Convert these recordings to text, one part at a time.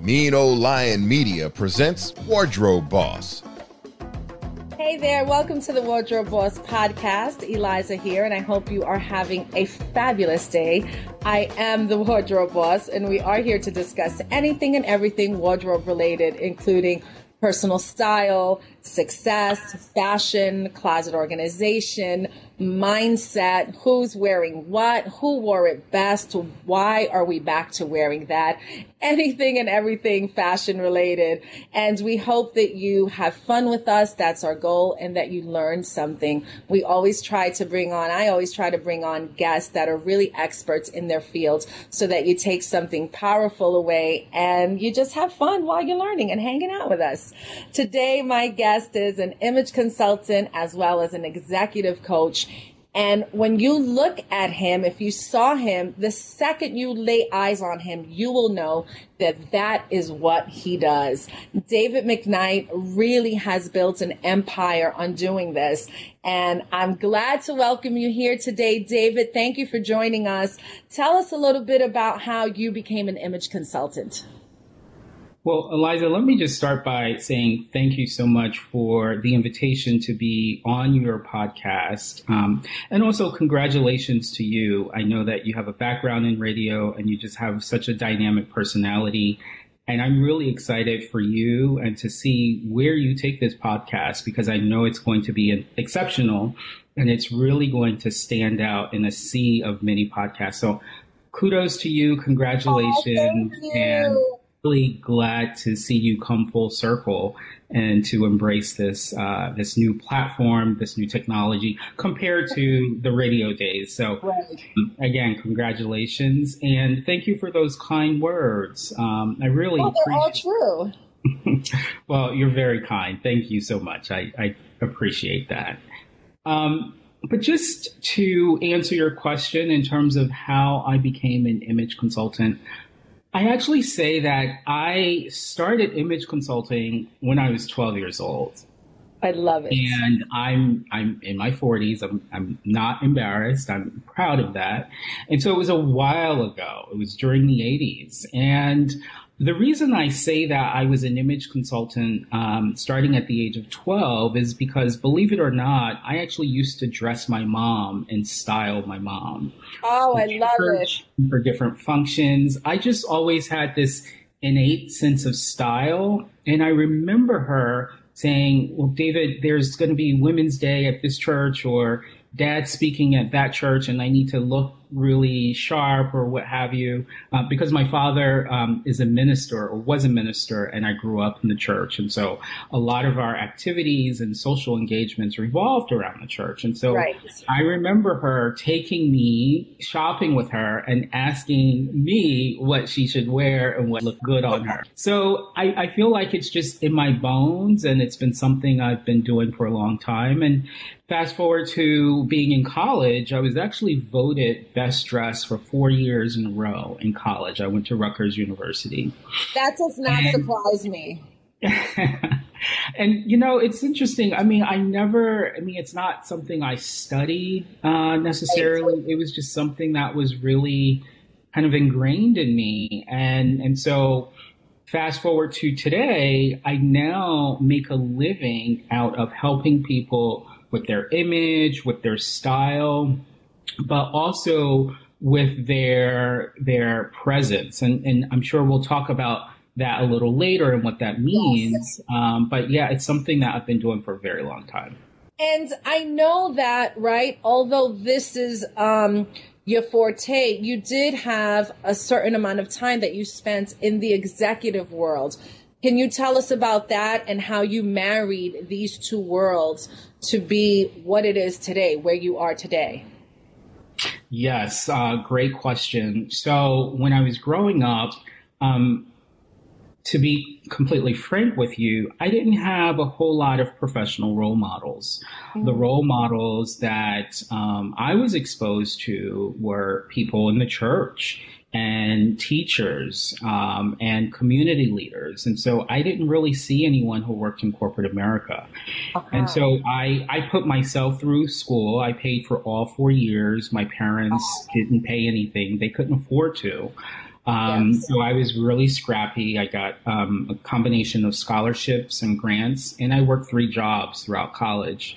Mean Old Lion Media presents Wardrobe Boss. Hey there, welcome to the Wardrobe Boss podcast. Eliza here, and I hope you are having a fabulous day. I am the Wardrobe Boss, and we are here to discuss anything and everything wardrobe related, including personal style, success, fashion, closet organization, mindset, who's wearing what, who wore it best, why are we back to wearing that, anything and everything fashion related. And we hope that you have fun with us. That's our goal and that you learn something. We always try to bring on, I always try to bring on guests that are really experts in their fields so that you take something powerful away and you just have fun while you're learning and hanging out with us. Today, my guest is an image consultant as well as an executive coach. And when you look at him, if you saw him, the second you lay eyes on him, you will know that that is what he does. David McKnight really has built an empire on doing this. And I'm glad to welcome you here today, David. Thank you for joining us. Tell us a little bit about how you became an image consultant. Well, Eliza, let me just start by saying thank you so much for the invitation to be on your podcast. Um, and also, congratulations to you. I know that you have a background in radio and you just have such a dynamic personality. And I'm really excited for you and to see where you take this podcast because I know it's going to be exceptional and it's really going to stand out in a sea of many podcasts. So kudos to you. Congratulations. Oh. And really glad to see you come full circle and to embrace this uh, this new platform, this new technology compared to the radio days. So, right. again, congratulations and thank you for those kind words. Um, I really well, they're appreciate. all true. well, you're very kind. Thank you so much. I, I appreciate that. Um, but just to answer your question in terms of how I became an image consultant, I actually say that I started image consulting when I was 12 years old. I love it. And I'm I'm in my 40s. I'm I'm not embarrassed. I'm proud of that. And so it was a while ago. It was during the 80s. And the reason I say that I was an image consultant um, starting at the age of 12 is because, believe it or not, I actually used to dress my mom and style my mom. Oh, I love it. For different functions. I just always had this innate sense of style. And I remember her saying, Well, David, there's going to be Women's Day at this church, or dad speaking at that church, and I need to look really sharp or what have you, uh, because my father um, is a minister or was a minister, and I grew up in the church, and so a lot of our activities and social engagements revolved around the church, and so right. I remember her taking me shopping with her and asking me what she should wear and what looked good on her. So I, I feel like it's just in my bones, and it's been something I've been doing for a long time, and Fast forward to being in college, I was actually voted best dressed for four years in a row in college. I went to Rutgers University. That does not and, surprise me. and you know, it's interesting. I mean, I never. I mean, it's not something I studied uh, necessarily. It was just something that was really kind of ingrained in me, and and so fast forward to today, I now make a living out of helping people with their image, with their style, but also with their their presence. And, and I'm sure we'll talk about that a little later and what that means. Yes. Um, but yeah, it's something that I've been doing for a very long time. And I know that, right? Although this is um, your forte, you did have a certain amount of time that you spent in the executive world. Can you tell us about that and how you married these two worlds to be what it is today, where you are today? Yes, uh, great question. So when I was growing up, um, to be completely frank with you, I didn't have a whole lot of professional role models. Mm-hmm. The role models that um, I was exposed to were people in the church and teachers um, and community leaders. And so I didn't really see anyone who worked in corporate America. Uh-huh. And so I, I put myself through school. I paid for all four years. My parents uh-huh. didn't pay anything, they couldn't afford to. Um, yes. So I was really scrappy. I got um, a combination of scholarships and grants, and I worked three jobs throughout college.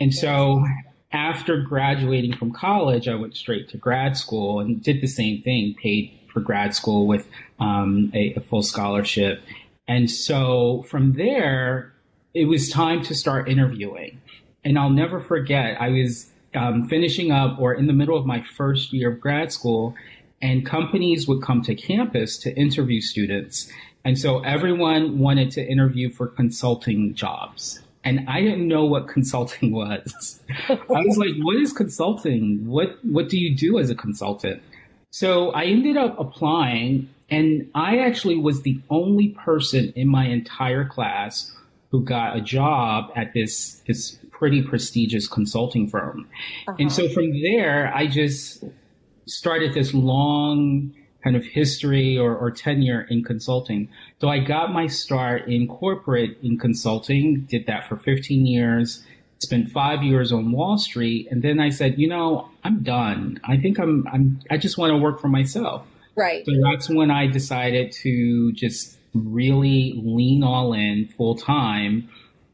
And so after graduating from college, I went straight to grad school and did the same thing, paid for grad school with um, a, a, full scholarship. And so from there, it was time to start interviewing. And I'll never forget, I was um, finishing up or in the middle of my first year of grad school, and companies would come to campus to interview students. And so everyone wanted to interview for consulting jobs and I didn't know what consulting was. I was like, what is consulting? What what do you do as a consultant? So I ended up applying and I actually was the only person in my entire class who got a job at this this pretty prestigious consulting firm. Uh-huh. And so from there I just started this long kind of history or, or tenure in consulting. So I got my start in corporate in consulting, did that for 15 years, spent five years on Wall Street, and then I said, you know, I'm done. I think I'm, I'm, I just want to work for myself. Right. So that's when I decided to just really lean all in full time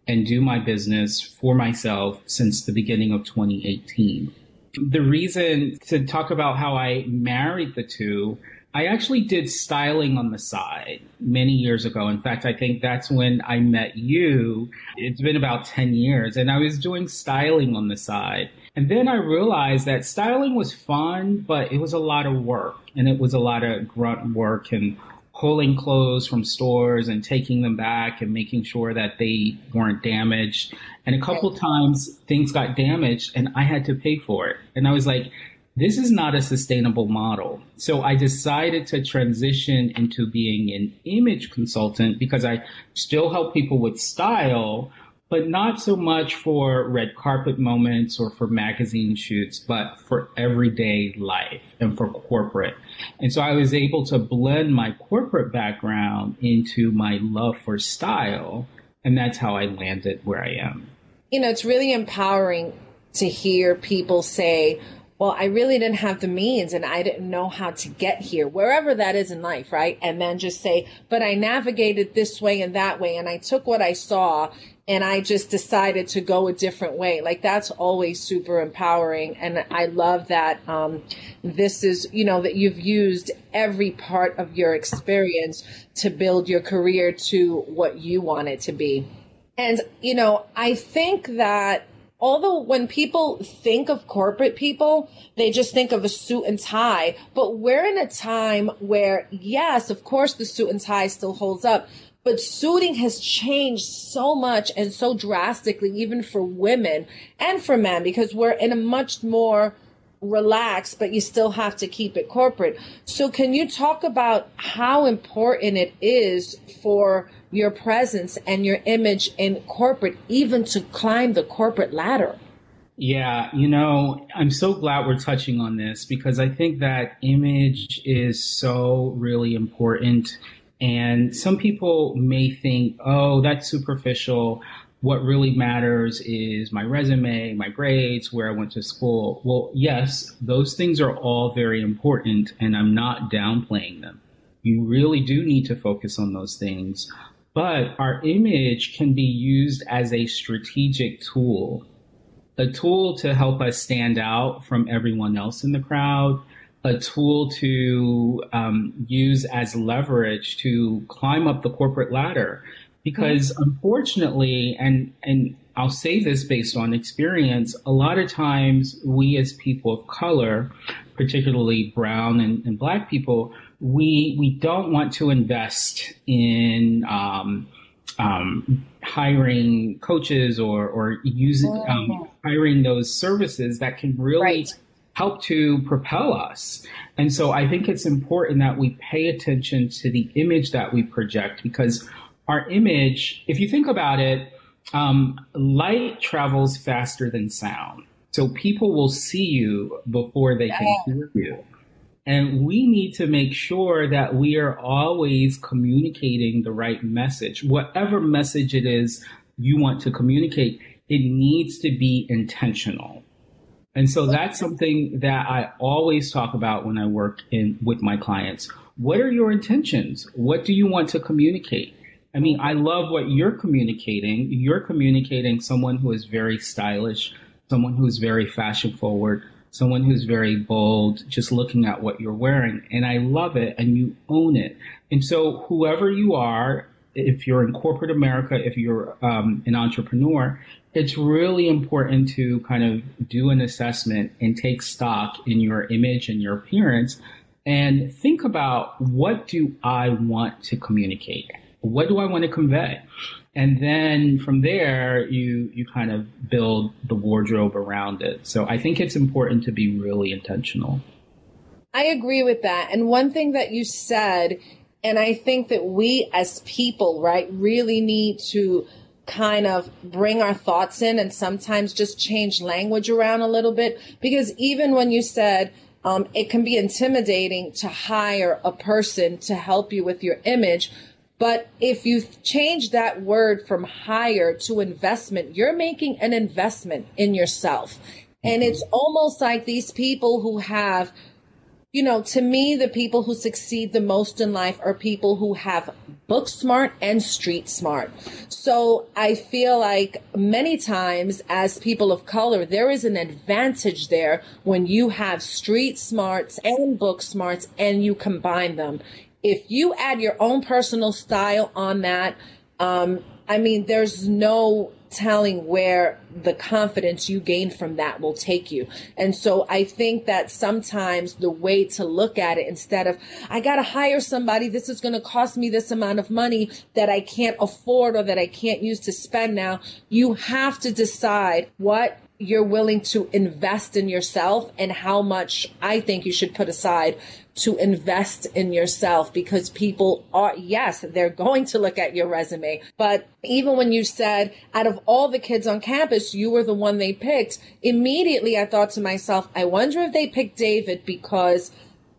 and do my business for myself since the beginning of 2018. The reason to talk about how I married the two I actually did styling on the side many years ago. In fact, I think that's when I met you. It's been about 10 years and I was doing styling on the side. And then I realized that styling was fun, but it was a lot of work and it was a lot of grunt work and pulling clothes from stores and taking them back and making sure that they weren't damaged. And a couple times things got damaged and I had to pay for it. And I was like, this is not a sustainable model. So I decided to transition into being an image consultant because I still help people with style, but not so much for red carpet moments or for magazine shoots, but for everyday life and for corporate. And so I was able to blend my corporate background into my love for style. And that's how I landed where I am. You know, it's really empowering to hear people say, well, I really didn't have the means and I didn't know how to get here, wherever that is in life, right? And then just say, but I navigated this way and that way and I took what I saw and I just decided to go a different way. Like that's always super empowering. And I love that, um, this is, you know, that you've used every part of your experience to build your career to what you want it to be. And, you know, I think that although when people think of corporate people, they just think of a suit and tie. But we're in a time where, yes, of course, the suit and tie still holds up, but suiting has changed so much and so drastically, even for women and for men, because we're in a much more relaxed, but you still have to keep it corporate. So, can you talk about how important it is for your presence and your image in corporate, even to climb the corporate ladder. Yeah, you know, I'm so glad we're touching on this because I think that image is so really important. And some people may think, oh, that's superficial. What really matters is my resume, my grades, where I went to school. Well, yes, those things are all very important, and I'm not downplaying them. You really do need to focus on those things but our image can be used as a strategic tool, a tool to help us stand out from everyone else in the crowd, a tool to um, use as leverage to climb up the corporate ladder. Because mm-hmm. unfortunately, and and I'll say this based on experience, a lot of times we as people of color, particularly brown and, and black people, we we don't want to invest in um, um, hiring coaches or or using um, hiring those services that can really right. help to propel us. And so I think it's important that we pay attention to the image that we project because our image, if you think about it, um, light travels faster than sound. So people will see you before they can hear you. And we need to make sure that we are always communicating the right message. Whatever message it is you want to communicate, it needs to be intentional. And so that's something that I always talk about when I work in with my clients. What are your intentions? What do you want to communicate? I mean, I love what you're communicating. You're communicating someone who is very stylish, someone who's very fashion forward, someone who's very bold, just looking at what you're wearing. And I love it and you own it. And so whoever you are, if you're in corporate America, if you're um, an entrepreneur, it's really important to kind of do an assessment and take stock in your image and your appearance and think about what do I want to communicate? What do I want to convey? And then from there, you, you kind of build the wardrobe around it. So I think it's important to be really intentional. I agree with that. And one thing that you said, and I think that we as people, right, really need to kind of bring our thoughts in and sometimes just change language around a little bit. Because even when you said, um, it can be intimidating to hire a person to help you with your image. But if you change that word from hire to investment, you're making an investment in yourself. And it's mm-hmm. almost like these people who have you know, to me, the people who succeed the most in life are people who have book smart and street smart. So I feel like many times as people of color, there is an advantage there when you have street smarts and book smarts and you combine them. If you add your own personal style on that, um, I mean, there's no telling where the confidence you gain from that will take you. And so I think that sometimes the way to look at it instead of, I got to hire somebody, this is going to cost me this amount of money that I can't afford or that I can't use to spend now, you have to decide what you're willing to invest in yourself and how much I think you should put aside to invest in yourself because people are, yes, they're going to look at your resume. But even when you said out of all the kids on campus, you were the one they picked, immediately I thought to myself, I wonder if they picked David because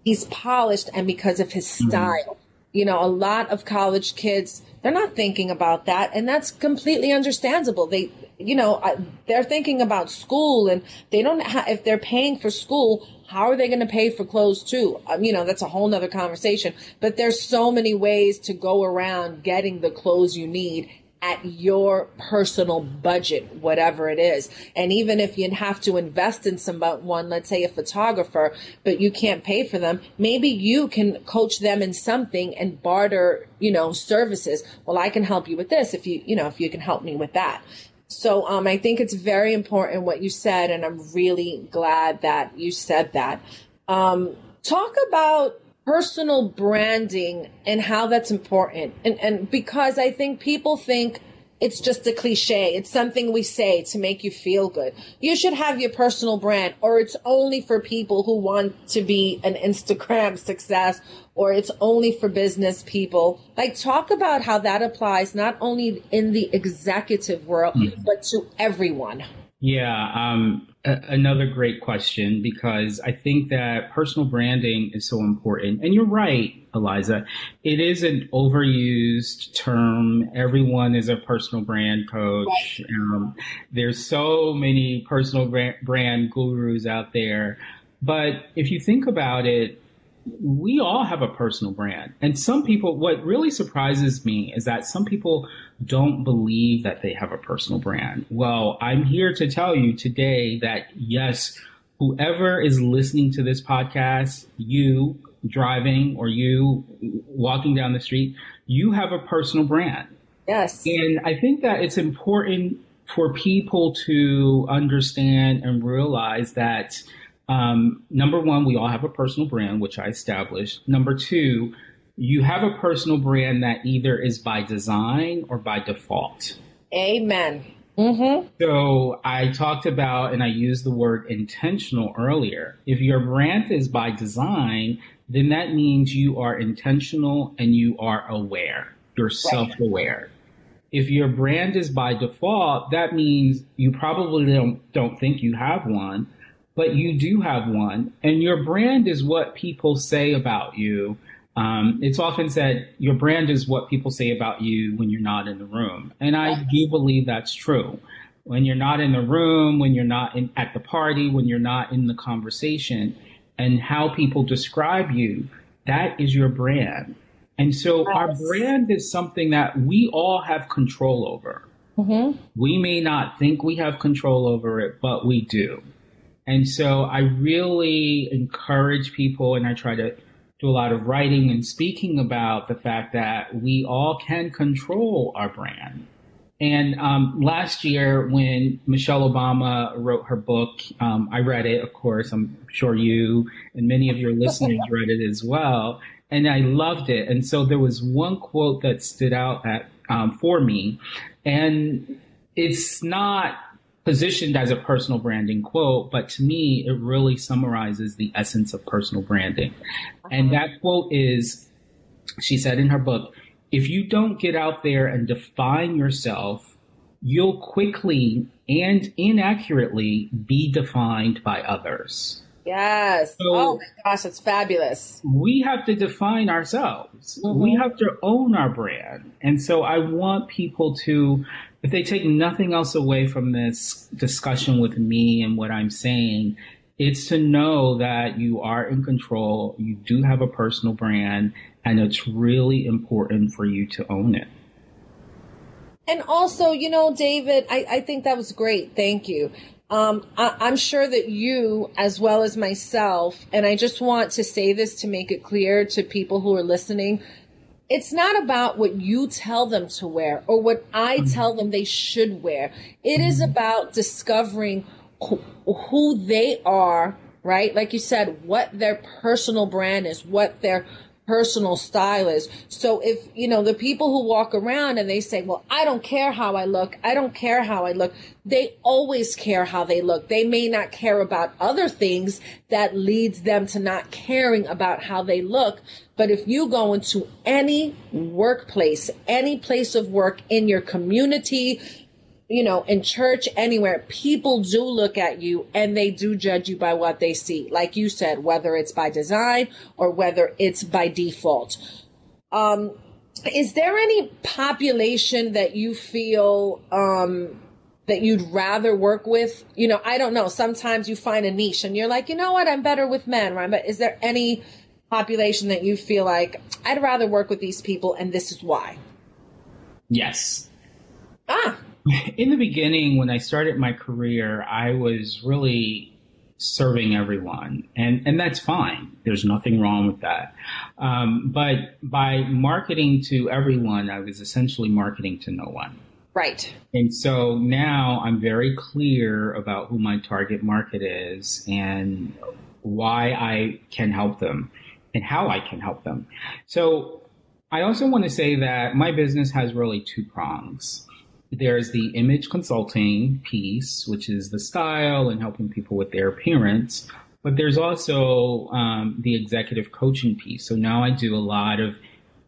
he's polished and because of his mm-hmm. style. Mm-hmm. You know, a lot of college kids, they're not thinking about that. And that's completely understandable. They, you know, they're thinking about school and they don't have, if they're paying for school, how are they going to pay for clothes too? Um, you know, that's a whole nother conversation, but there's so many ways to go around getting the clothes you need at your personal budget, whatever it is. And even if you have to invest in someone, let's say a photographer, but you can't pay for them, maybe you can coach them in something and barter, you know, services. Well, I can help you with this if you, you know, if you can help me with that. So um, I think it's very important what you said, and I'm really glad that you said that. Um, talk about personal branding and how that's important, and and because I think people think it's just a cliche. It's something we say to make you feel good. You should have your personal brand, or it's only for people who want to be an Instagram success, or it's only for business people. Like, talk about how that applies not only in the executive world, mm-hmm. but to everyone. Yeah, um, a- another great question because I think that personal branding is so important. And you're right, Eliza. It is an overused term. Everyone is a personal brand coach. Um, there's so many personal brand gurus out there. But if you think about it, we all have a personal brand. And some people, what really surprises me is that some people don't believe that they have a personal brand. Well, I'm here to tell you today that yes, whoever is listening to this podcast, you driving or you walking down the street, you have a personal brand. Yes. And I think that it's important for people to understand and realize that um, number one, we all have a personal brand, which I established. Number two, you have a personal brand that either is by design or by default. Amen. Mm-hmm. So I talked about and I used the word intentional earlier. If your brand is by design, then that means you are intentional and you are aware. You're self aware. If your brand is by default, that means you probably don't, don't think you have one, but you do have one. And your brand is what people say about you. Um, it's often said your brand is what people say about you when you're not in the room. And I do believe that's true. When you're not in the room, when you're not in, at the party, when you're not in the conversation, and how people describe you, that is your brand. And so yes. our brand is something that we all have control over. Mm-hmm. We may not think we have control over it, but we do. And so I really encourage people and I try to do a lot of writing and speaking about the fact that we all can control our brand. And um, last year, when Michelle Obama wrote her book, um, I read it, of course. I'm sure you and many of your listeners read it as well and I loved it. And so there was one quote that stood out at, um, for me, and it's not positioned as a personal branding quote, but to me, it really summarizes the essence of personal branding. Uh-huh. And that quote is, she said in her book, if you don't get out there and define yourself, you'll quickly and inaccurately be defined by others. Yes. So oh my gosh, it's fabulous. We have to define ourselves. Mm-hmm. We have to own our brand. And so I want people to, if they take nothing else away from this discussion with me and what I'm saying, it's to know that you are in control, you do have a personal brand, and it's really important for you to own it. And also, you know, David, I, I think that was great. Thank you. Um, I, am sure that you, as well as myself, and I just want to say this to make it clear to people who are listening. It's not about what you tell them to wear or what I mm-hmm. tell them they should wear. It is mm-hmm. about discovering who they are, right? Like you said, what their personal brand is, what their personal style is. So if, you know, the people who walk around and they say, well, I don't care how I look. I don't care how I look. They always care how they look. They may not care about other things that leads them to not caring about how they look. But if you go into any workplace, any place of work in your community, you know, in church, anywhere, people do look at you and they do judge you by what they see. Like you said, whether it's by design or whether it's by default. Um, is there any population that you feel, um, that you'd rather work with? You know, I don't know. Sometimes you find a niche and you're like, you know what? I'm better with men, right? But is there any population that you feel like I'd rather work with these people and this is why? Yes. Ah, in the beginning, when I started my career, I was really serving everyone, and and that's fine. There's nothing wrong with that. Um, but by marketing to everyone, I was essentially marketing to no one. Right. And so now I'm very clear about who my target market is and why I can help them and how I can help them. So I also want to say that my business has really two prongs there's the image consulting piece, which is the style and helping people with their appearance. But there's also um, the executive coaching piece. So now I do a lot of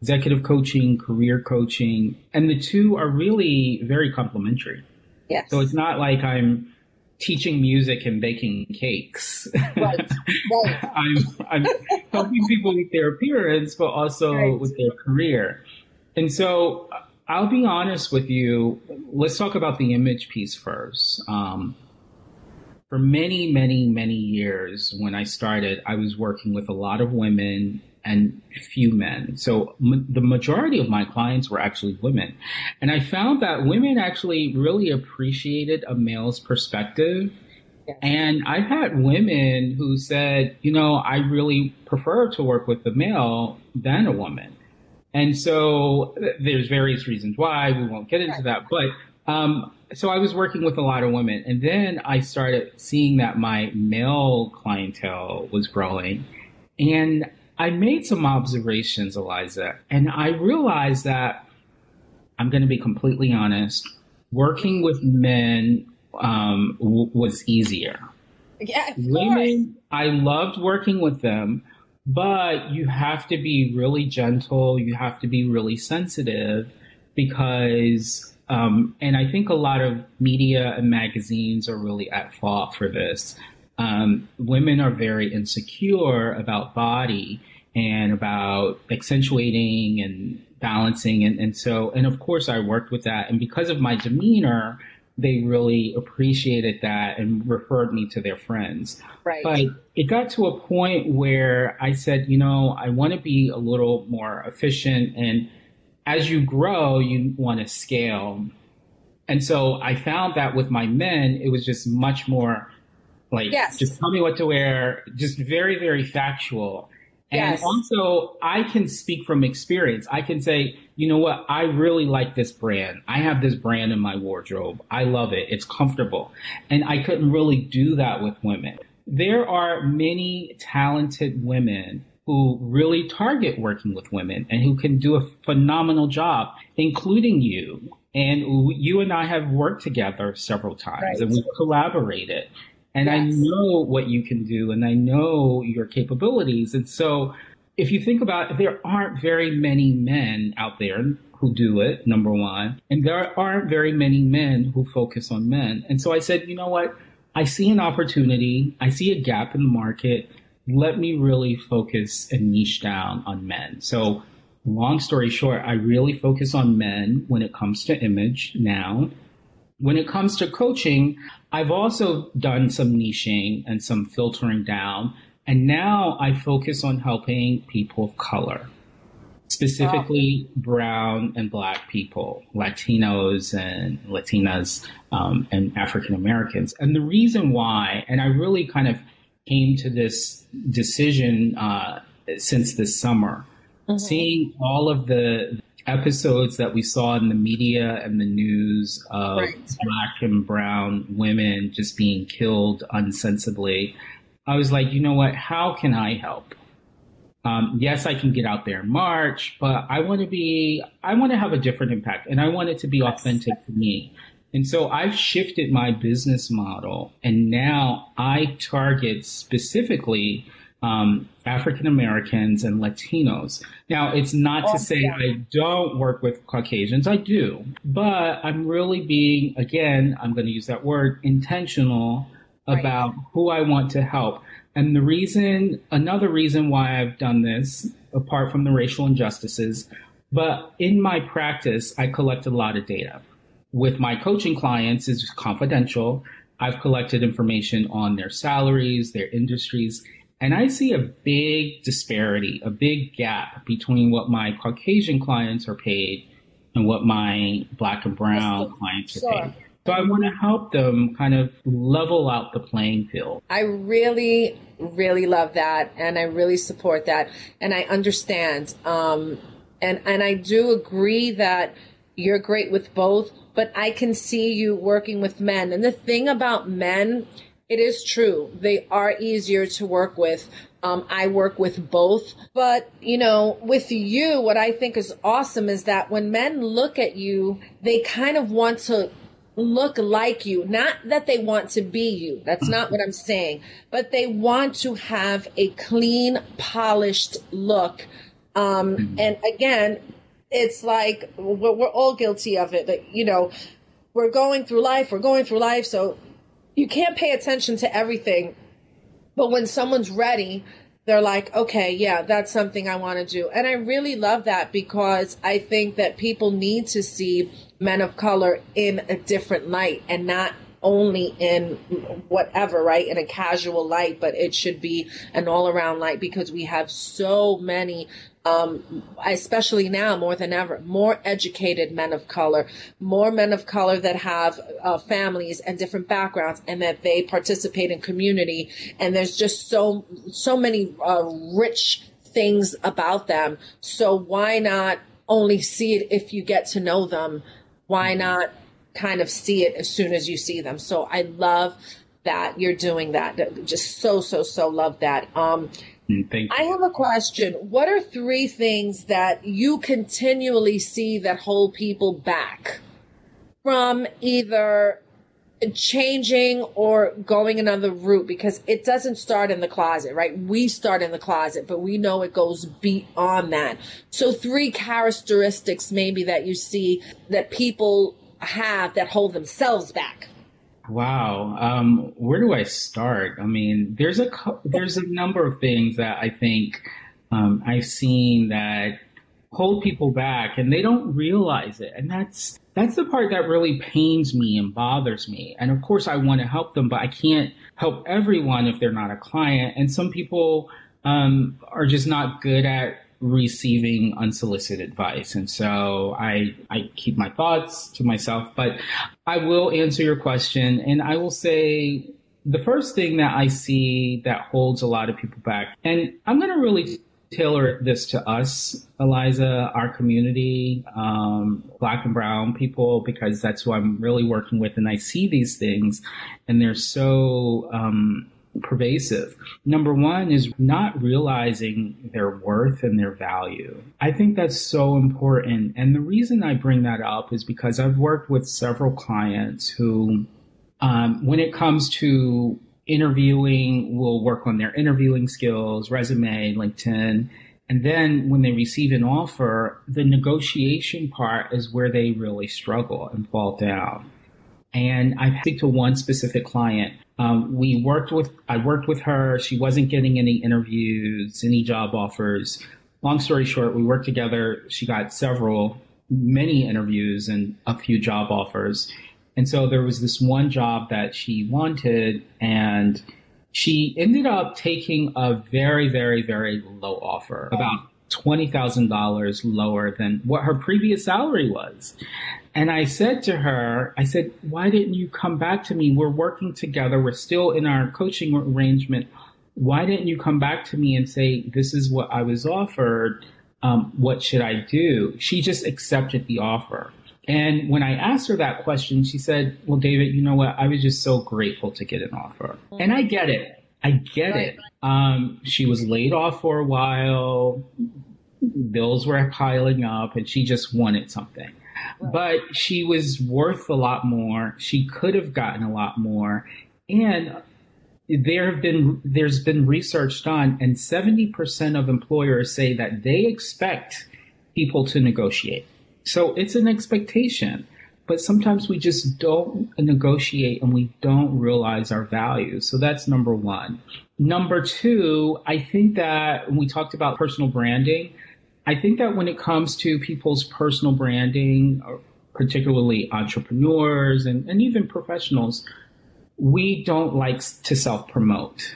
executive coaching, career coaching, and the two are really very complementary. Yes. So it's not like I'm teaching music and baking cakes. Right. right. I'm, I'm helping people with their appearance, but also right. with their career. And so I'll be honest with you. Let's talk about the image piece first. Um, for many, many, many years, when I started, I was working with a lot of women and few men. So m- the majority of my clients were actually women. And I found that women actually really appreciated a male's perspective. And I've had women who said, you know, I really prefer to work with a male than a woman. And so there's various reasons why we won't get into that, but um, so I was working with a lot of women, and then I started seeing that my male clientele was growing, and I made some observations, Eliza, and I realized that I'm going to be completely honest. working with men um, w- was easier. Yeah, women, I loved working with them, but you have to be really gentle. You have to be really sensitive because, um, and I think a lot of media and magazines are really at fault for this. Um, women are very insecure about body and about accentuating and balancing. And, and so, and of course, I worked with that. And because of my demeanor, they really appreciated that and referred me to their friends. Right. But it got to a point where I said, you know, I want to be a little more efficient. And as you grow, you want to scale. And so I found that with my men, it was just much more like, yes. just tell me what to wear, just very, very factual. And Yes. also, I can speak from experience. I can say, you know what? I really like this brand. I have this brand in my wardrobe. I love it. It's comfortable. And I couldn't really do that with women. There are many talented women who really target working with women and who can do a phenomenal job, including you. And you and I have worked together several times Right. and we've collaborated. And I know what you can do and I know your capabilities. And so if you think about it, there aren't very many men out there who do it, number one. And there aren't very many men who focus on men. And so I said, you know what? I see an opportunity. I see a gap in the market. Let me really focus and niche down on men. So long story short, I really focus on men when it comes to image now. When it comes to coaching, I've also done some niching and some filtering down. And now I focus on helping people of color, specifically brown and black people, Latinos and Latinas, um, and African Americans. And the reason why, and I really kind of came to this decision uh, since this summer, seeing all of the episodes that we saw in the media and the news of Right. black and brown women just being killed unsensibly, I was like, you know what? How can I help? Um, yes, I can get out there and march, but I want to be, I want to have a different impact and I want it to be authentic to me. And so I've shifted my business model and now I target specifically um, African Americans and Latinos. Now, it's not to say I don't work with Caucasians, I do, but I'm really being, again, I'm going to use that word, intentional Right. about who I want to help. And the reason, another reason why I've done this, apart from the racial injustices, but in my practice, I collect a lot of data. With my coaching clients, it's confidential. I've collected information on their salaries, their industries, and I see a big disparity, a big gap between what my Caucasian clients are paid and what my black and brown clients are sure. paid. So I want to help them kind of level out the playing field. I really, really love that, and I really support that, and I understand. Um, and and I do agree that you're great with both, but I can see you working with men. And the thing about men, it is true they are easier to work with. Um, I work with both, but you know, with you, what I think is awesome is that when men look at you, they kind of want to look like you. Not that they want to be you. That's not what I'm saying. But they want to have a clean, polished look. Um, and again, it's like we're, we're all guilty of it. Like, you know, we're going through life, we're going through life. So you can't pay attention to everything. But when someone's ready, they're like, okay, yeah, that's something I want to do. And I really love that because I think that people need to see men of color in a different light and not only in whatever, right? In a casual light, but it should be an all around light because we have so many um, especially now more than ever, more educated men of color, more men of color that have uh, families and different backgrounds, and that they participate in community. And there's just so so many uh, rich things about them. So why not only see it if you get to know them? Why not kind of see it as soon as you see them? So I love that you're doing that. Just so so so love that. Um, Mm, Thank you. I have a question. What are three things that you continually see that hold people back from either changing or going another route because it doesn't start in the closet, right? We start in the closet, but we know it goes beyond that. So three characteristics maybe that you see that people have that hold themselves back. Wow. Um, where do I start? I mean, there's a there's a number of things that I think um, I've seen that hold people back, and they don't realize it, and that's that's the part that really pains me and bothers me. And of course, I want to help them, but I can't help everyone if they're not a client. And some people um, are just not good at receiving unsolicited advice. And so I, I keep my thoughts to myself, but I will answer your question and I will say the first thing that I see that holds a lot of people back, and I'm going to really tailor this to us, Eliza, our community, um, black and brown people, because that's who I'm really working with. And I see these things and they're so, um, pervasive. Number one is not realizing their worth and their value. I think that's so important. And the reason I bring that up is because I've worked with several clients who, um, when it comes to interviewing, will work on their interviewing skills, resume, LinkedIn. And then when they receive an offer, the negotiation part is where they really struggle and fall down. And I speak to one specific client um, we worked with, I worked with her. She wasn't getting any interviews, any job offers. Long story short, we worked together. She got several, many interviews and a few job offers. And so there was this one job that she wanted and she ended up taking a very, very, very low offer, about $20,000 lower than what her previous salary was. And I said to her, I said, why didn't you come back to me? We're working together. We're still in our coaching arrangement. Why didn't you come back to me and say, this is what I was offered? Um, what should I do? She just accepted the offer. And when I asked her that question, she said, well, David, you know what? I was just so grateful to get an offer. And I get it. I get right. it. Um, she was laid off for a while. Bills were piling up and she just wanted something but she was worth a lot more. She could have gotten a lot more. And there have been there's been research done and 70% of employers say that they expect people to negotiate. So it's an expectation. But sometimes we just don't negotiate and we don't realize our value. So that's number one. Number two, I think that when we talked about personal branding, I think that when it comes to people's personal branding, particularly entrepreneurs and, and even professionals, we don't like to self promote.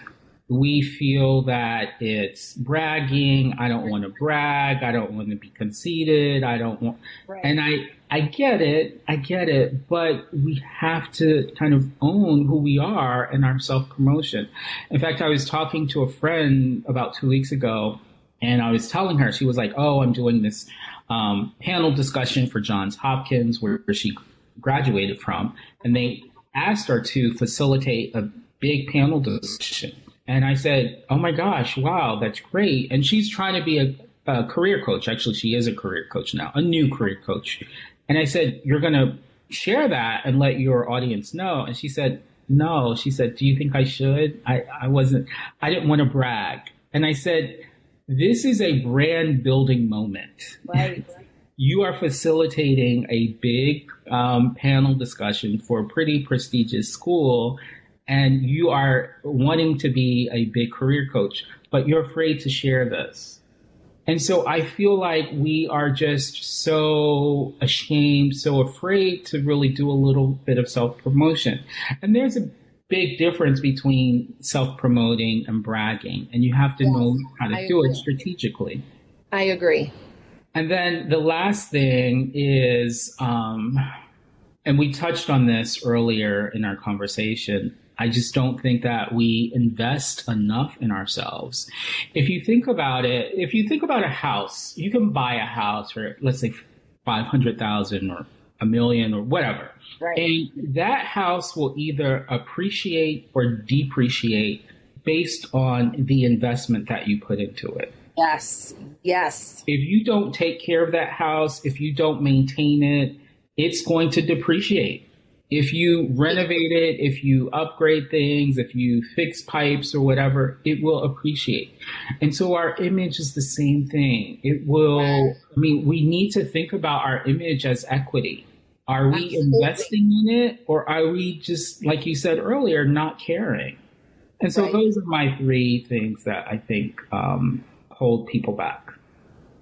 We feel that it's bragging. I don't want to brag. I don't want to be conceited. I don't want, right. and I, I get it. I get it. But we have to kind of own who we are and our self promotion. In fact, I was talking to a friend about two weeks ago and I was telling her, she was like, "Oh, I'm doing this um, panel discussion for Johns Hopkins, where, she graduated from, and they asked her to facilitate a big panel discussion." And I said, "Oh my gosh, wow, that's great!" And she's trying to be a, a career coach. Actually, she is a career coach now, a new career coach. And I said, "You're going to share that and let your audience know." And she said, "No." She said, "Do you think I should?" I, I wasn't. I didn't want to brag. And I said this is a brand building moment. Right. you are facilitating a big um, panel discussion for a pretty prestigious school, and you are wanting to be a big career coach, but you're afraid to share this. And so I feel like we are just so ashamed, so afraid to really do a little bit of self promotion. And there's a big difference between self promoting and bragging, and you have to yes, know how to I do agree. it strategically. I agree. And then the last thing is, um, and we touched on this earlier in our conversation. I just don't think that we invest enough in ourselves. If you think about it, if you think about a house, you can buy a house for, let's say, 500,000 or a million or whatever. Right. And that house will either appreciate or depreciate based on the investment that you put into it. Yes. Yes. If you don't take care of that house, if you don't maintain it, it's going to depreciate. If you renovate it, if you upgrade things, if you fix pipes or whatever, it will appreciate. And so our image is the same thing. It will, I mean, we need to think about our image as equity. Are we Absolutely. investing in it or are we just, like you said earlier, not caring? And so right. those are my three things that I think um, hold people back.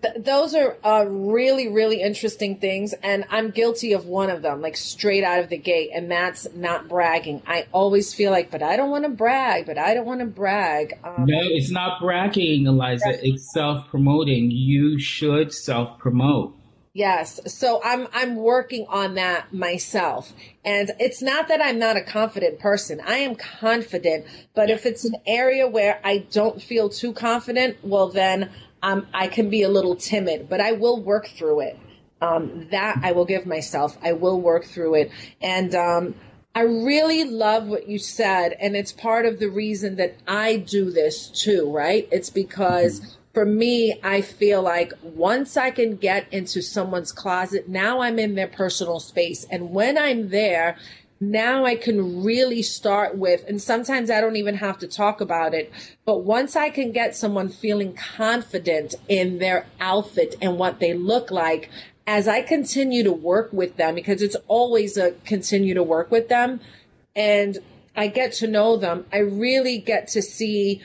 Th- those are uh, really, really interesting things. And I'm guilty of one of them, like straight out of the gate. And that's not bragging. I always feel like, but I don't want to brag, but I don't want to brag. Um, no, it's not bragging, Eliza. It's self promoting. You should self promote. Yes. So I'm I'm working on that myself. And it's not that I'm not a confident person. I am confident, but if it's an area where I don't feel too confident, well then um, I can be a little timid, but I will work through it. Um, that I will give myself. I will work through it. And um, I really love what you said. And it's part of the reason that I do this too, right? It's because for me, I feel like once I can get into someone's closet, now I'm in their personal space. And when I'm there, now I can really start with, and sometimes I don't even have to talk about it, but once I can get someone feeling confident in their outfit and what they look like, as I continue to work with them, because it's always a continue to work with them, and I get to know them, I really get to see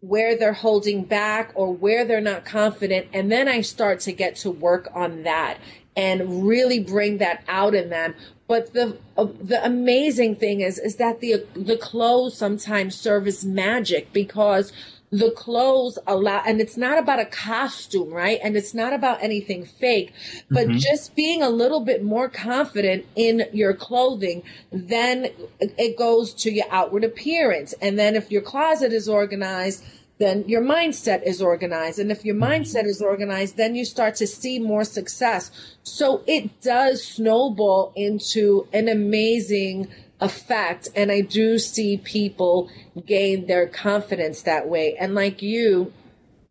where they're holding back or where they're not confident. And then I start to get to work on that and really bring that out in them but the uh, the amazing thing is is that the the clothes sometimes serve as magic because the clothes allow and it's not about a costume right and it's not about anything fake but mm-hmm. just being a little bit more confident in your clothing then it goes to your outward appearance and then if your closet is organized then your mindset is organized. And if your mindset is organized, then you start to see more success. So it does snowball into an amazing effect. And I do see people gain their confidence that way. And like you,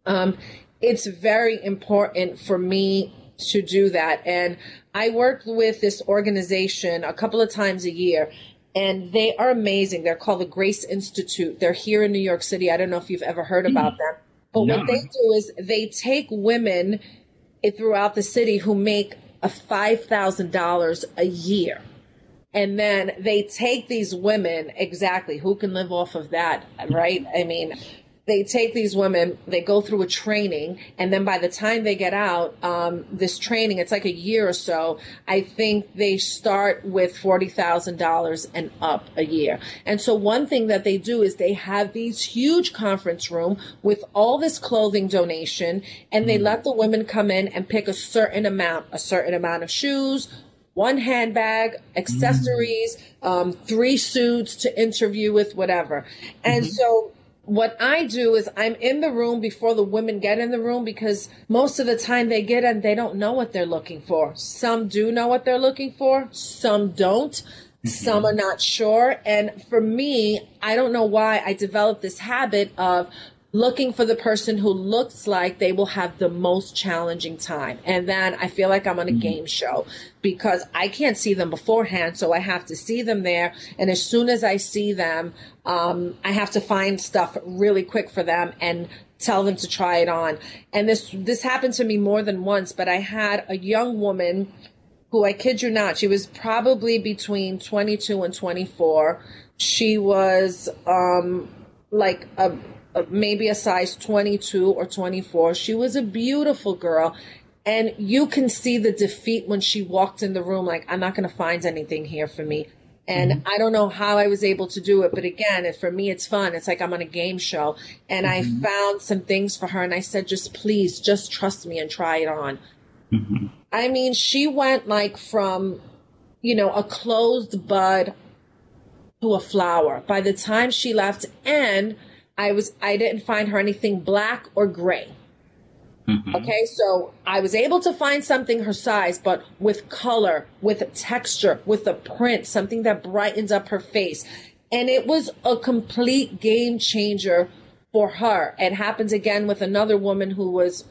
um, it's very important for me to do that. And I work with this organization a couple of times a year and they are amazing. They're called the Grace Institute. They're here in New York City. I don't know if you've ever heard mm-hmm. about them, but no. what they do is they take women eh, throughout the city who make a five thousand dollars a year, and then they take these women exactly who can live off of that, right? I mean, they take these women, they go through a training, and then by the time they get out, um, this training, it's like a year or so. I think they start with $40,000 and up a year. And so one thing that they do is they have these huge conference room with all this clothing donation, and they mm. let the women come in and pick a certain amount, a certain amount of shoes, one handbag, accessories, mm. um, three suits to interview with, whatever. And mm-hmm. so what I do is I'm in the room before the women get in the room because most of the time they get in, they don't know what they're looking for. Some do know what they're looking for, some don't. Mm-hmm. Some are not sure. And for me, I don't know why I developed this habit of looking for the person who looks like they will have the most challenging time. And then I feel like I'm on a mm-hmm. game show because I can't see them beforehand. So I have to see them there. And as soon as I see them, um, I have to find stuff really quick for them and tell them to try it on. And this, this happened to me more than once, but I had a young woman who I kid you not, she was probably between 22 and 24. She was, um, like a, maybe a size 22 or 24. She was a beautiful girl. And you can see the defeat when she walked in the room, like, I'm not going to find anything here for me. And mm-hmm. I don't know how I was able to do it, but again, for me, it's fun. It's like I'm on a game show. And mm-hmm. I found some things for her and I said, just please, just trust me and try it on. Mm-hmm. I mean, she went like from, you know, a closed bud to a flower by the time she left. And I was I didn't find her anything black or gray. Mm-hmm. Okay, so I was able to find something her size, but with color, with texture, with a print, something that brightens up her face. And it was a complete game changer for her. It happens again with another woman who was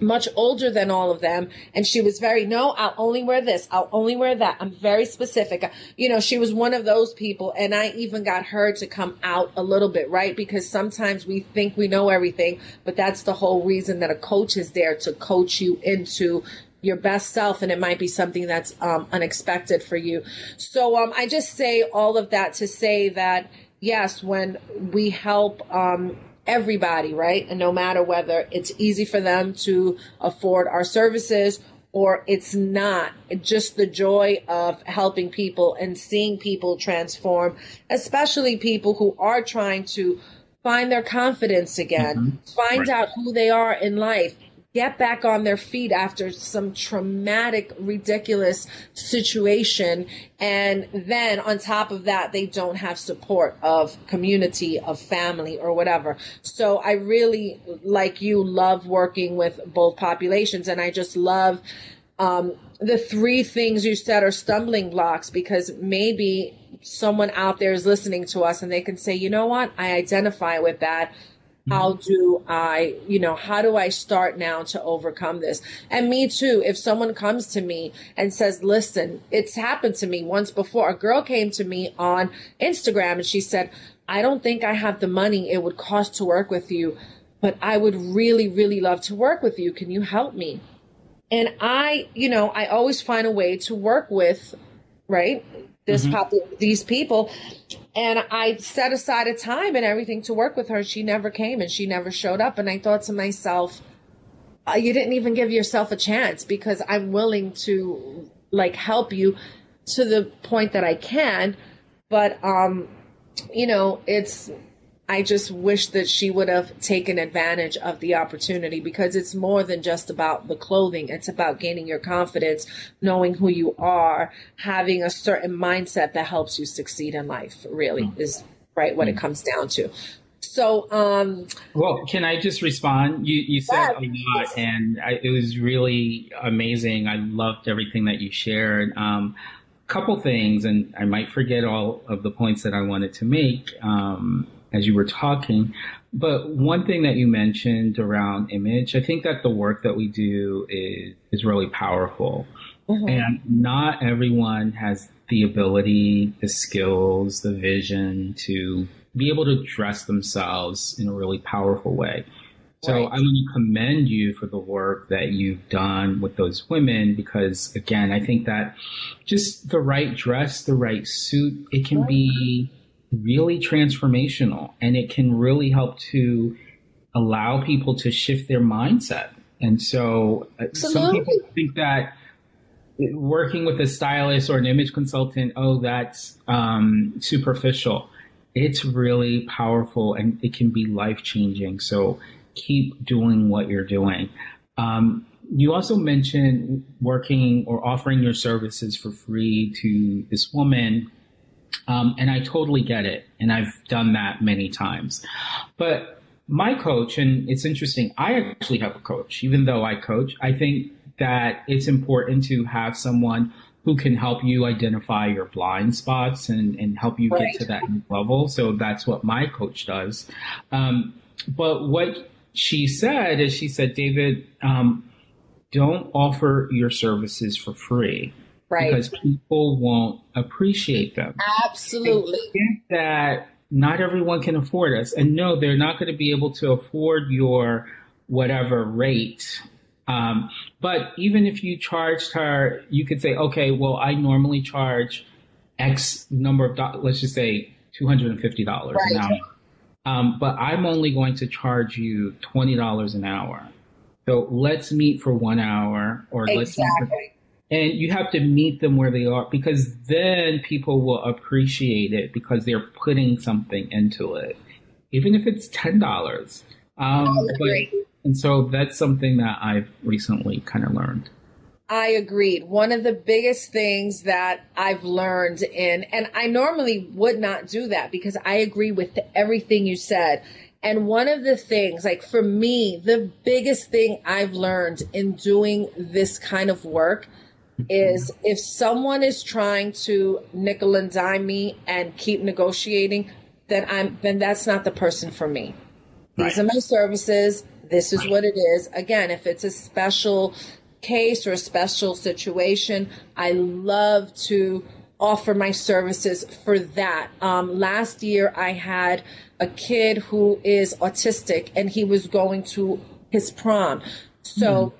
much older than all of them. And she was very no i'll only wear this. I'll only wear that. I'm very specific. You know she was one of those people. And i even got her to come out a little bit right? Because sometimes we think we know everything but that's the whole reason that a coach is there to coach you into your best self. And it might be something that's um, unexpected for you. So um, i just say all of that to say that yes when we help um, everybody, right? And no matter whether it's easy for them to afford our services or it's not, just the joy of helping people and seeing people transform, especially people who are trying to find their confidence again, mm-hmm. find right. out who they are in life, get back on their feet after some traumatic, ridiculous situation. And then on top of that, they don't have support of community, of family, or whatever. So I really, like you, love working with both populations. And I just love um, the three things you said are stumbling blocks because maybe someone out there is listening to us and they can say, you know what, I identify with that how mm-hmm. do I, you know, how do I start now to overcome this? And me too, if someone comes to me and says, listen, it's happened to me once before. A girl came to me on Instagram and she said, I don't think I have the money it would cost to work with you, but I would really, really love to work with you. Can you help me? And I, you know, I always find a way to work with, right? This mm-hmm. pop, these people and I set aside a time and everything to work with her. She never came and she never showed up. And I thought to myself, uh, you didn't even give yourself a chance because I'm willing to like help you to the point that I can. But, um, you know, it's, I just wish that she would have taken advantage of the opportunity because it's more than just about the clothing. It's about gaining your confidence, knowing who you are, having a certain mindset that helps you succeed in life, really mm. is right what mm. it comes down to. So, um, well, can I just respond? You, you said a lot, and I, it was really amazing. I loved everything that you shared. Um, couple things, and I might forget all of the points that I wanted to make. Um, as you were talking. But one thing that you mentioned around image, I think that the work that we do is, is really powerful. Mm-hmm. And not everyone has the ability, the skills, the vision to be able to dress themselves in a really powerful way. So right. I want to commend you for the work that you've done with those women because again, I think that just the right dress, the right suit, it can be really transformational and it can really help to allow people to shift their mindset. And so uh, Absolutely. some people think that working with a stylist or an image consultant, oh, that's um, superficial. It's really powerful and it can be life changing. So keep doing what you're doing. Um, you also mentioned working or offering your services for free to this woman um, and I totally get it. And I've done that many times. But my coach, and it's interesting, I actually have a coach, even though I coach. I think that it's important to have someone who can help you identify your blind spots and, and help you right. get to that level. So that's what my coach does. Um, but what she said is she said, David, um, don't offer your services for free right. because people won't appreciate them. Absolutely. that not everyone can afford us. And no, they're not going to be able to afford your whatever rate. Um, but even if you charged her, you could say, okay, well, I normally charge X number of dollars, let's just say $250 right. an hour. Um, but I'm only going to charge you $20 an hour. So let's meet for one hour or exactly. let's meet for and you have to meet them where they are because then people will appreciate it because they're putting something into it, even if it's ten dollars. Um, and so that's something that I've recently kind of learned. I agreed. One of the biggest things that I've learned in, and I normally would not do that because I agree with everything you said. And one of the things, like for me, the biggest thing I've learned in doing this kind of work is if someone is trying to nickel and dime me and keep negotiating, then I'm then that's not the person for me. These right. are my services. this is what it is. Again, if it's a special case or a special situation, I love to offer my services for that. Um, last year, I had a kid who is autistic and he was going to his prom. So,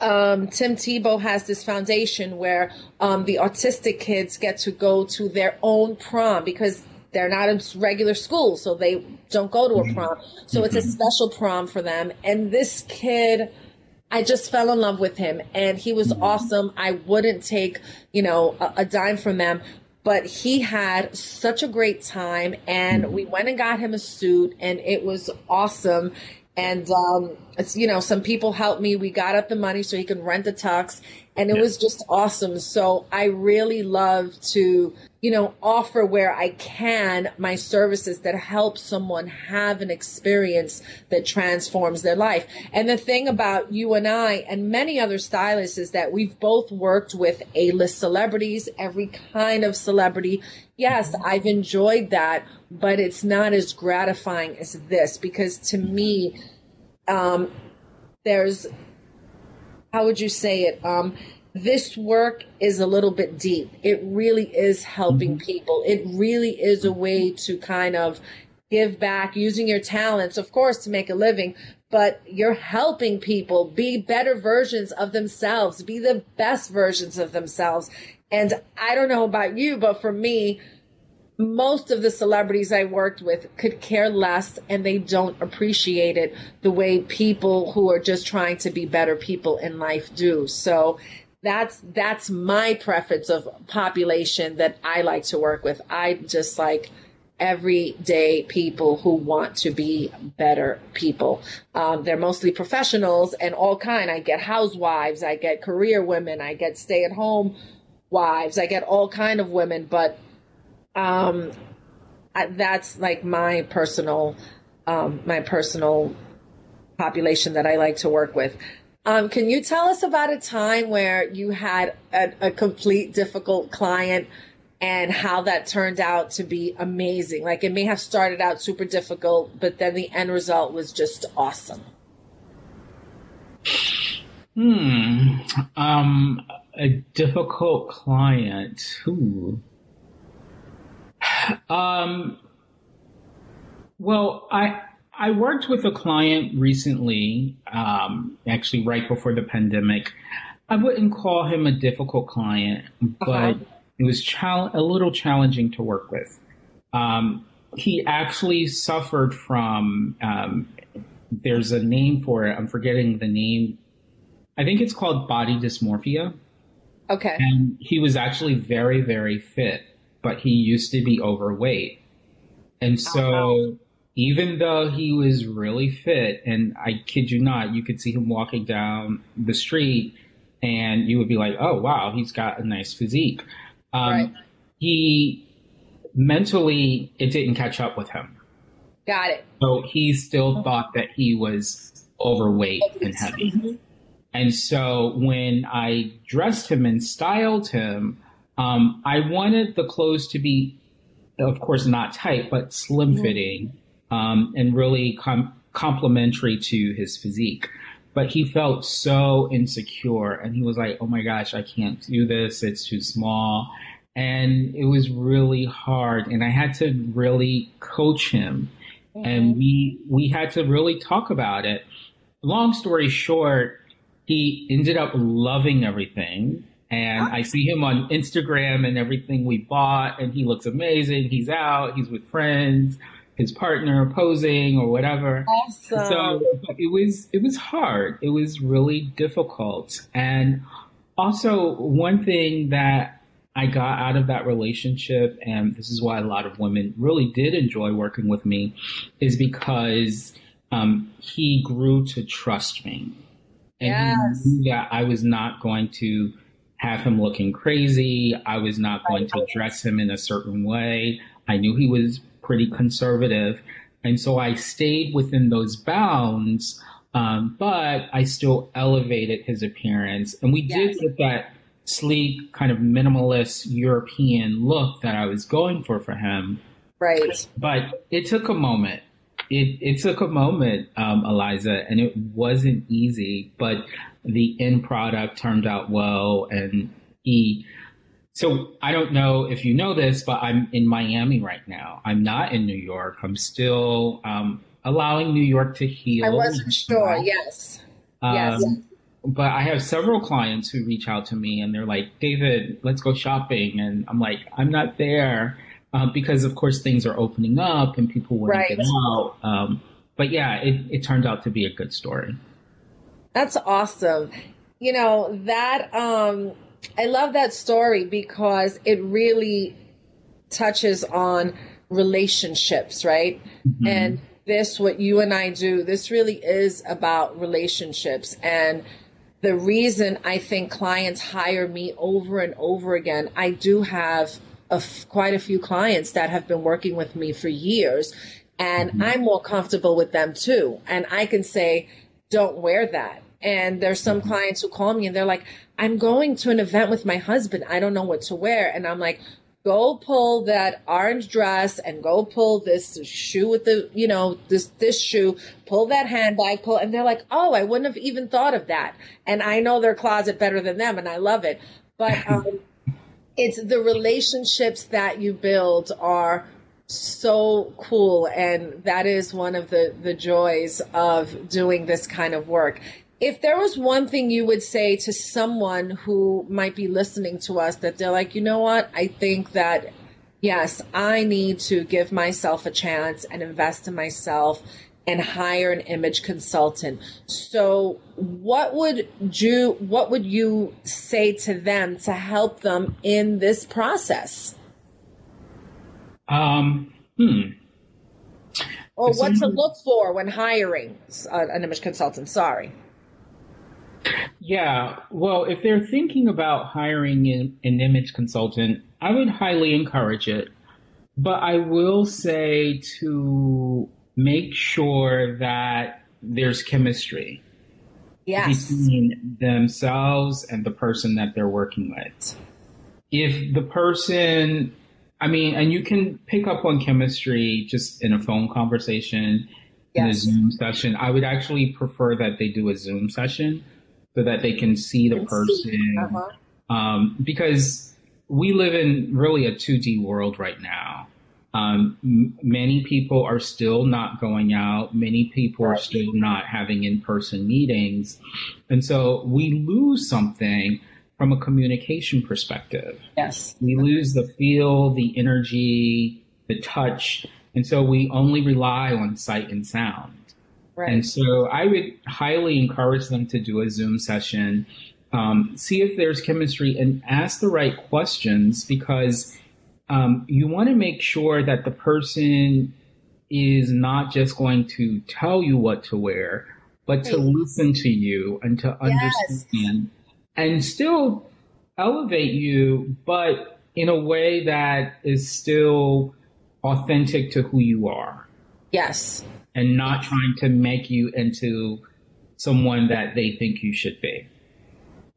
um, Tim Tebow has this foundation where um, the autistic kids get to go to their own prom because they're not in regular school, so they don't go to a prom. So it's a special prom for them. And this kid, I just fell in love with him and he was awesome. I wouldn't take, you know, a, a dime from them, but he had such a great time and we went and got him a suit and it was awesome. And, um, it's, you know, some people helped me. We got up the money so he can rent the tux and it was just awesome. So I really love to, you know, offer where I can my services that help someone have an experience that transforms their life. And the thing about you and I and many other stylists is that we've both worked with A-list celebrities, every kind of celebrity. Yes, I've enjoyed that, but it's not as gratifying as this because to me, um, there's how would you say it? Um, this work is a little bit deep. It really is helping people. It really is a way to kind of give back using your talents, of course, to make a living, but you're helping people be better versions of themselves, be the best versions of themselves. And I don't know about you, but for me, most of the celebrities I worked with could care less and they don't appreciate it the way people who are just trying to be better people in life do. So that's that's my preference of population that I like to work with. I just like everyday people who want to be better people. Um, they're mostly professionals and all kind. I get housewives, I get career women, I get stay at home wives, I get all kind of women, but um, I, that's like my personal, um, my personal population that I like to work with. Um, can you tell us about a time where you had a, a complete difficult client and how that turned out to be amazing? Like it may have started out super difficult, but then the end result was just awesome. Hmm. Um, a difficult client. Who? Um, well, I I worked with a client recently, um, actually right before the pandemic. I wouldn't call him a difficult client, but uh-huh. it was chal- a little challenging to work with. Um, he actually suffered from. Um, there's a name for it. I'm forgetting the name. I think it's called body dysmorphia. Okay. And he was actually very, very fit but he used to be overweight. And so uh-huh. even though he was really fit, and I kid you not, you could see him walking down the street and you would be like, oh, wow, he's got a nice physique. Um, right. He mentally, it didn't catch up with him. Got it. So he still thought that he was overweight and heavy. Mm-hmm. And so when I dressed him and styled him, um, I wanted the clothes to be, of course, not tight, but slim fitting um, and really com- complementary to his physique. But he felt so insecure and he was like, oh my gosh, I can't do this. It's too small. And it was really hard. And I had to really coach him. Mm-hmm. And we, we had to really talk about it. Long story short, he ended up loving everything and I see him on Instagram and everything we bought, and he looks amazing. He's out, he's with friends, his partner posing or whatever. Awesome. So it was it was hard. It was really difficult. And also one thing that I got out of that relationship, and this is why a lot of women really did enjoy working with me, is because um, he grew to trust me. And yes. he knew that I was not going to have him looking crazy. I was not going to dress him in a certain way. I knew he was pretty conservative. And so I stayed within those bounds, um, but I still elevated his appearance. And we yes. did get that sleek, kind of minimalist European look that I was going for for him. Right. But it took a moment. It, it took a moment, um, Eliza, and it wasn't easy, but the end product turned out well. And he, so I don't know if you know this, but I'm in Miami right now. I'm not in New York. I'm still um, allowing New York to heal. I wasn't sure. Yes. Um, yes. But I have several clients who reach out to me and they're like, David, let's go shopping. And I'm like, I'm not there uh, because, of course, things are opening up and people want right. to get out. Um, but yeah, it, it turned out to be a good story. That's awesome. You know, that, um, I love that story because it really touches on relationships, right? Mm-hmm. And this, what you and I do, this really is about relationships. And the reason I think clients hire me over and over again, I do have a quite a few clients that have been working with me for years, and mm-hmm. I'm more comfortable with them too. And I can say, don't wear that. And there's some mm-hmm. clients who call me and they're like, I'm going to an event with my husband. I don't know what to wear. And I'm like, go pull that orange dress and go pull this shoe with the you know this this shoe pull that handbag pull and they're like oh i wouldn't have even thought of that and i know their closet better than them and i love it but um, it's the relationships that you build are so cool and that is one of the the joys of doing this kind of work. If there was one thing you would say to someone who might be listening to us that they're like, you know what, I think that yes, I need to give myself a chance and invest in myself and hire an image consultant. So what would you what would you say to them to help them in this process? Um hmm. Or what to look for when hiring an image consultant. Sorry. Yeah, well, if they're thinking about hiring an, an image consultant, I would highly encourage it. But I will say to make sure that there's chemistry yes. between themselves and the person that they're working with. If the person, I mean, and you can pick up on chemistry just in a phone conversation, yes. in a Zoom session. I would actually prefer that they do a Zoom session so that they can see the person. Uh-huh. Um, because we live in really a 2D world right now. Um, m- many people are still not going out. Many people right. are still not having in person meetings. And so we lose something from a communication perspective. Yes. We lose the feel, the energy, the touch. And so we only rely on sight and sound. Right. And so I would highly encourage them to do a Zoom session, um, see if there's chemistry, and ask the right questions because um, you want to make sure that the person is not just going to tell you what to wear, but to listen to you and to understand yes. and still elevate you, but in a way that is still authentic to who you are. Yes and not trying to make you into someone that they think you should be.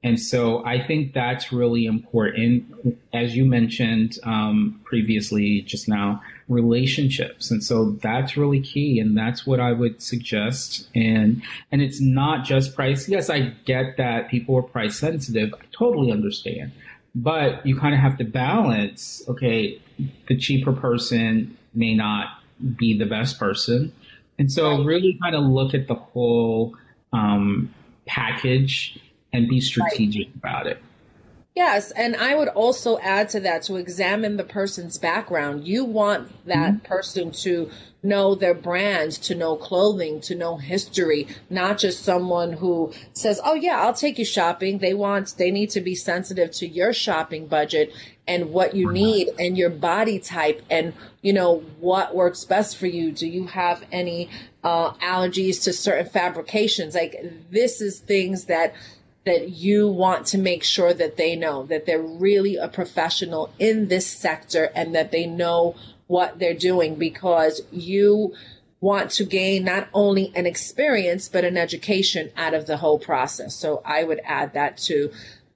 And so I think that's really important. As you mentioned um, previously, just now, relationships, and so that's really key, and that's what I would suggest. And and it's not just price. Yes, I get that people are price sensitive. I totally understand, but you kind of have to balance. Okay, the cheaper person may not be the best person, and so really kind of look at the whole um, package and be strategic right. about it. Yes, and I would also add to that to examine the person's background. You want that mm-hmm. person to know their brands, to know clothing, to know history, not just someone who says, "Oh yeah, I'll take you shopping." They want they need to be sensitive to your shopping budget and what you need and your body type and you know what works best for you. Do you have any uh, allergies to certain fabrications? Like this is things that that you want to make sure that they know that they're really a professional in this sector and that they know what they're doing because you want to gain not only an experience but an education out of the whole process. So I would add that too.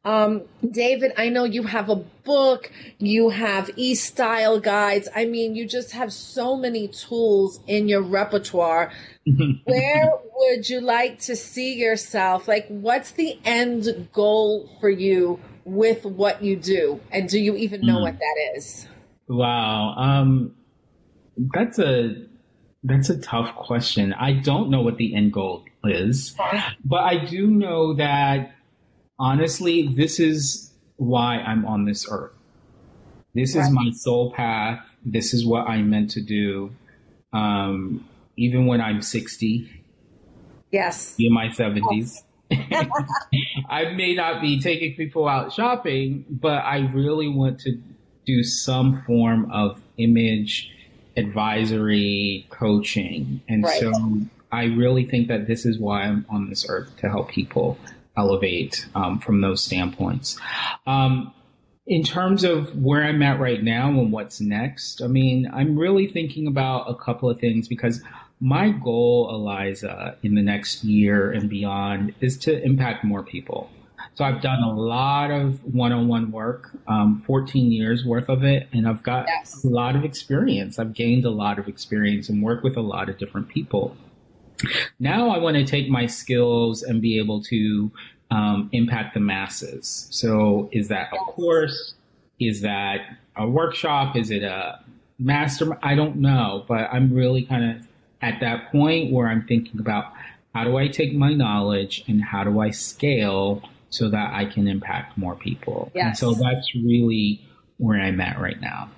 Um, David, I know you have a book, you have e style guides. I mean, you just have so many tools in your repertoire. Where would you like to see yourself? Like, what's the end goal for you with what you do? And do you even know mm. what that is? Wow. Um, that's a that's a tough question. I don't know what the end goal is, but I do know that honestly, this is why I'm on this earth. This right. is my soul path. This is what I'm meant to do. Um, even when I'm 60. Yes. In my 70s. Yes. I may not be taking people out shopping, but I really want to do some form of image advisory coaching. And right. so I really think that this is why I'm on this earth to help people elevate um, from those standpoints. Um, in terms of where I'm at right now and what's next, I mean, I'm really thinking about a couple of things because my goal, Eliza, in the next year and beyond is to impact more people. So I've done a lot of one-on-one work, um, 14 years worth of it, and I've got yes. a lot of experience. I've gained a lot of experience and worked with a lot of different people. Now I want to take my skills and be able to um, impact the masses. So is that a course? Is that a workshop? Is it a master? I don't know, but I'm really kind of at that point where I'm thinking about how do I take my knowledge and how do I scale so that I can impact more people. Yes. And so that's really where I'm at right now.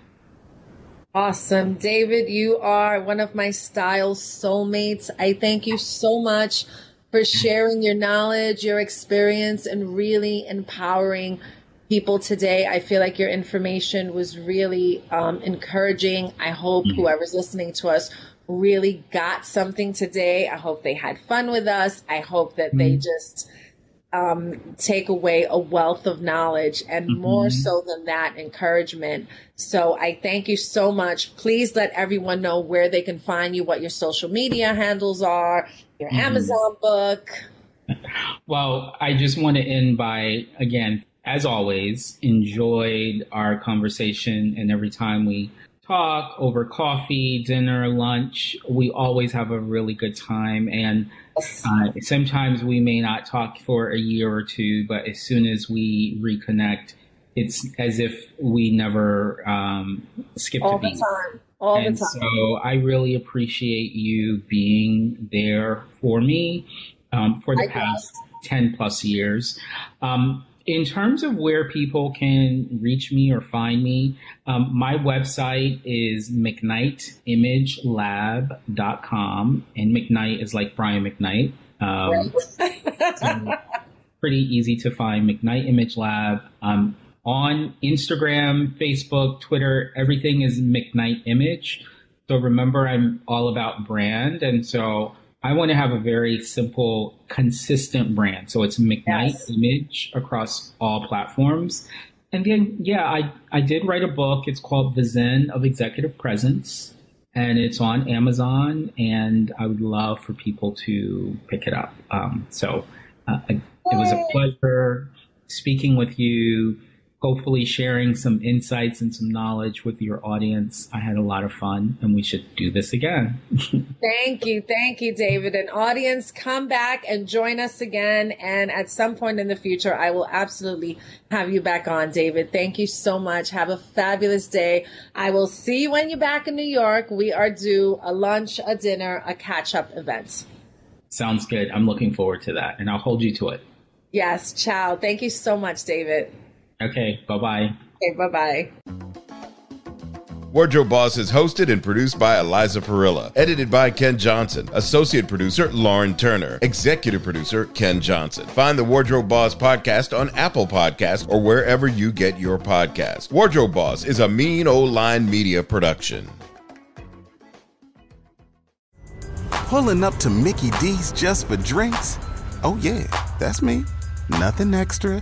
Awesome. David, you are one of my style soulmates. I thank you so much for sharing your knowledge, your experience, and really empowering people today. I feel like your information was really um, encouraging. I hope mm-hmm. whoever's listening to us really got something today. I hope they had fun with us. I hope that mm-hmm. they just um, take away a wealth of knowledge and mm-hmm. more so than that, encouragement. So I thank you so much. Please let everyone know where they can find you, what your social media handles are, your mm-hmm. Amazon book. Well, I just want to end by, again, as always, enjoyed our conversation. And every time we talk over coffee, dinner, lunch, we always have a really good time. And uh, sometimes we may not talk for a year or two, but as soon as we reconnect, it's as if we never um, skipped All a beat. The time. All and the time. so I really appreciate you being there for me um, for the I past guess. 10 plus years. Um, in terms of where people can reach me or find me, um, my website is McKnightimagelab.com. And McKnight is like Brian McKnight. Um, so pretty easy to find McKnight Image Lab. Um, on Instagram, Facebook, Twitter, everything is McKnight Image. So remember, I'm all about brand. And so I want to have a very simple, consistent brand. So it's McKnight yes. Image across all platforms. And then, yeah, I, I did write a book. It's called The Zen of Executive Presence, and it's on Amazon. And I would love for people to pick it up. Um, so uh, it was a pleasure speaking with you hopefully sharing some insights and some knowledge with your audience. I had a lot of fun and we should do this again. thank you. Thank you, David. And audience, come back and join us again. And at some point in the future, I will absolutely have you back on, David. Thank you so much. Have a fabulous day. I will see you when you're back in New York. We are due a lunch, a dinner, a catch up event. Sounds good. I'm looking forward to that and I'll hold you to it. Yes. Ciao. Thank you so much, David. Okay, bye bye. Okay, bye bye. Wardrobe Boss is hosted and produced by Eliza Perilla. Edited by Ken Johnson. Associate producer Lauren Turner. Executive producer Ken Johnson. Find the Wardrobe Boss podcast on Apple Podcasts or wherever you get your podcasts. Wardrobe Boss is a mean old line media production. Pulling up to Mickey D's just for drinks? Oh, yeah, that's me. Nothing extra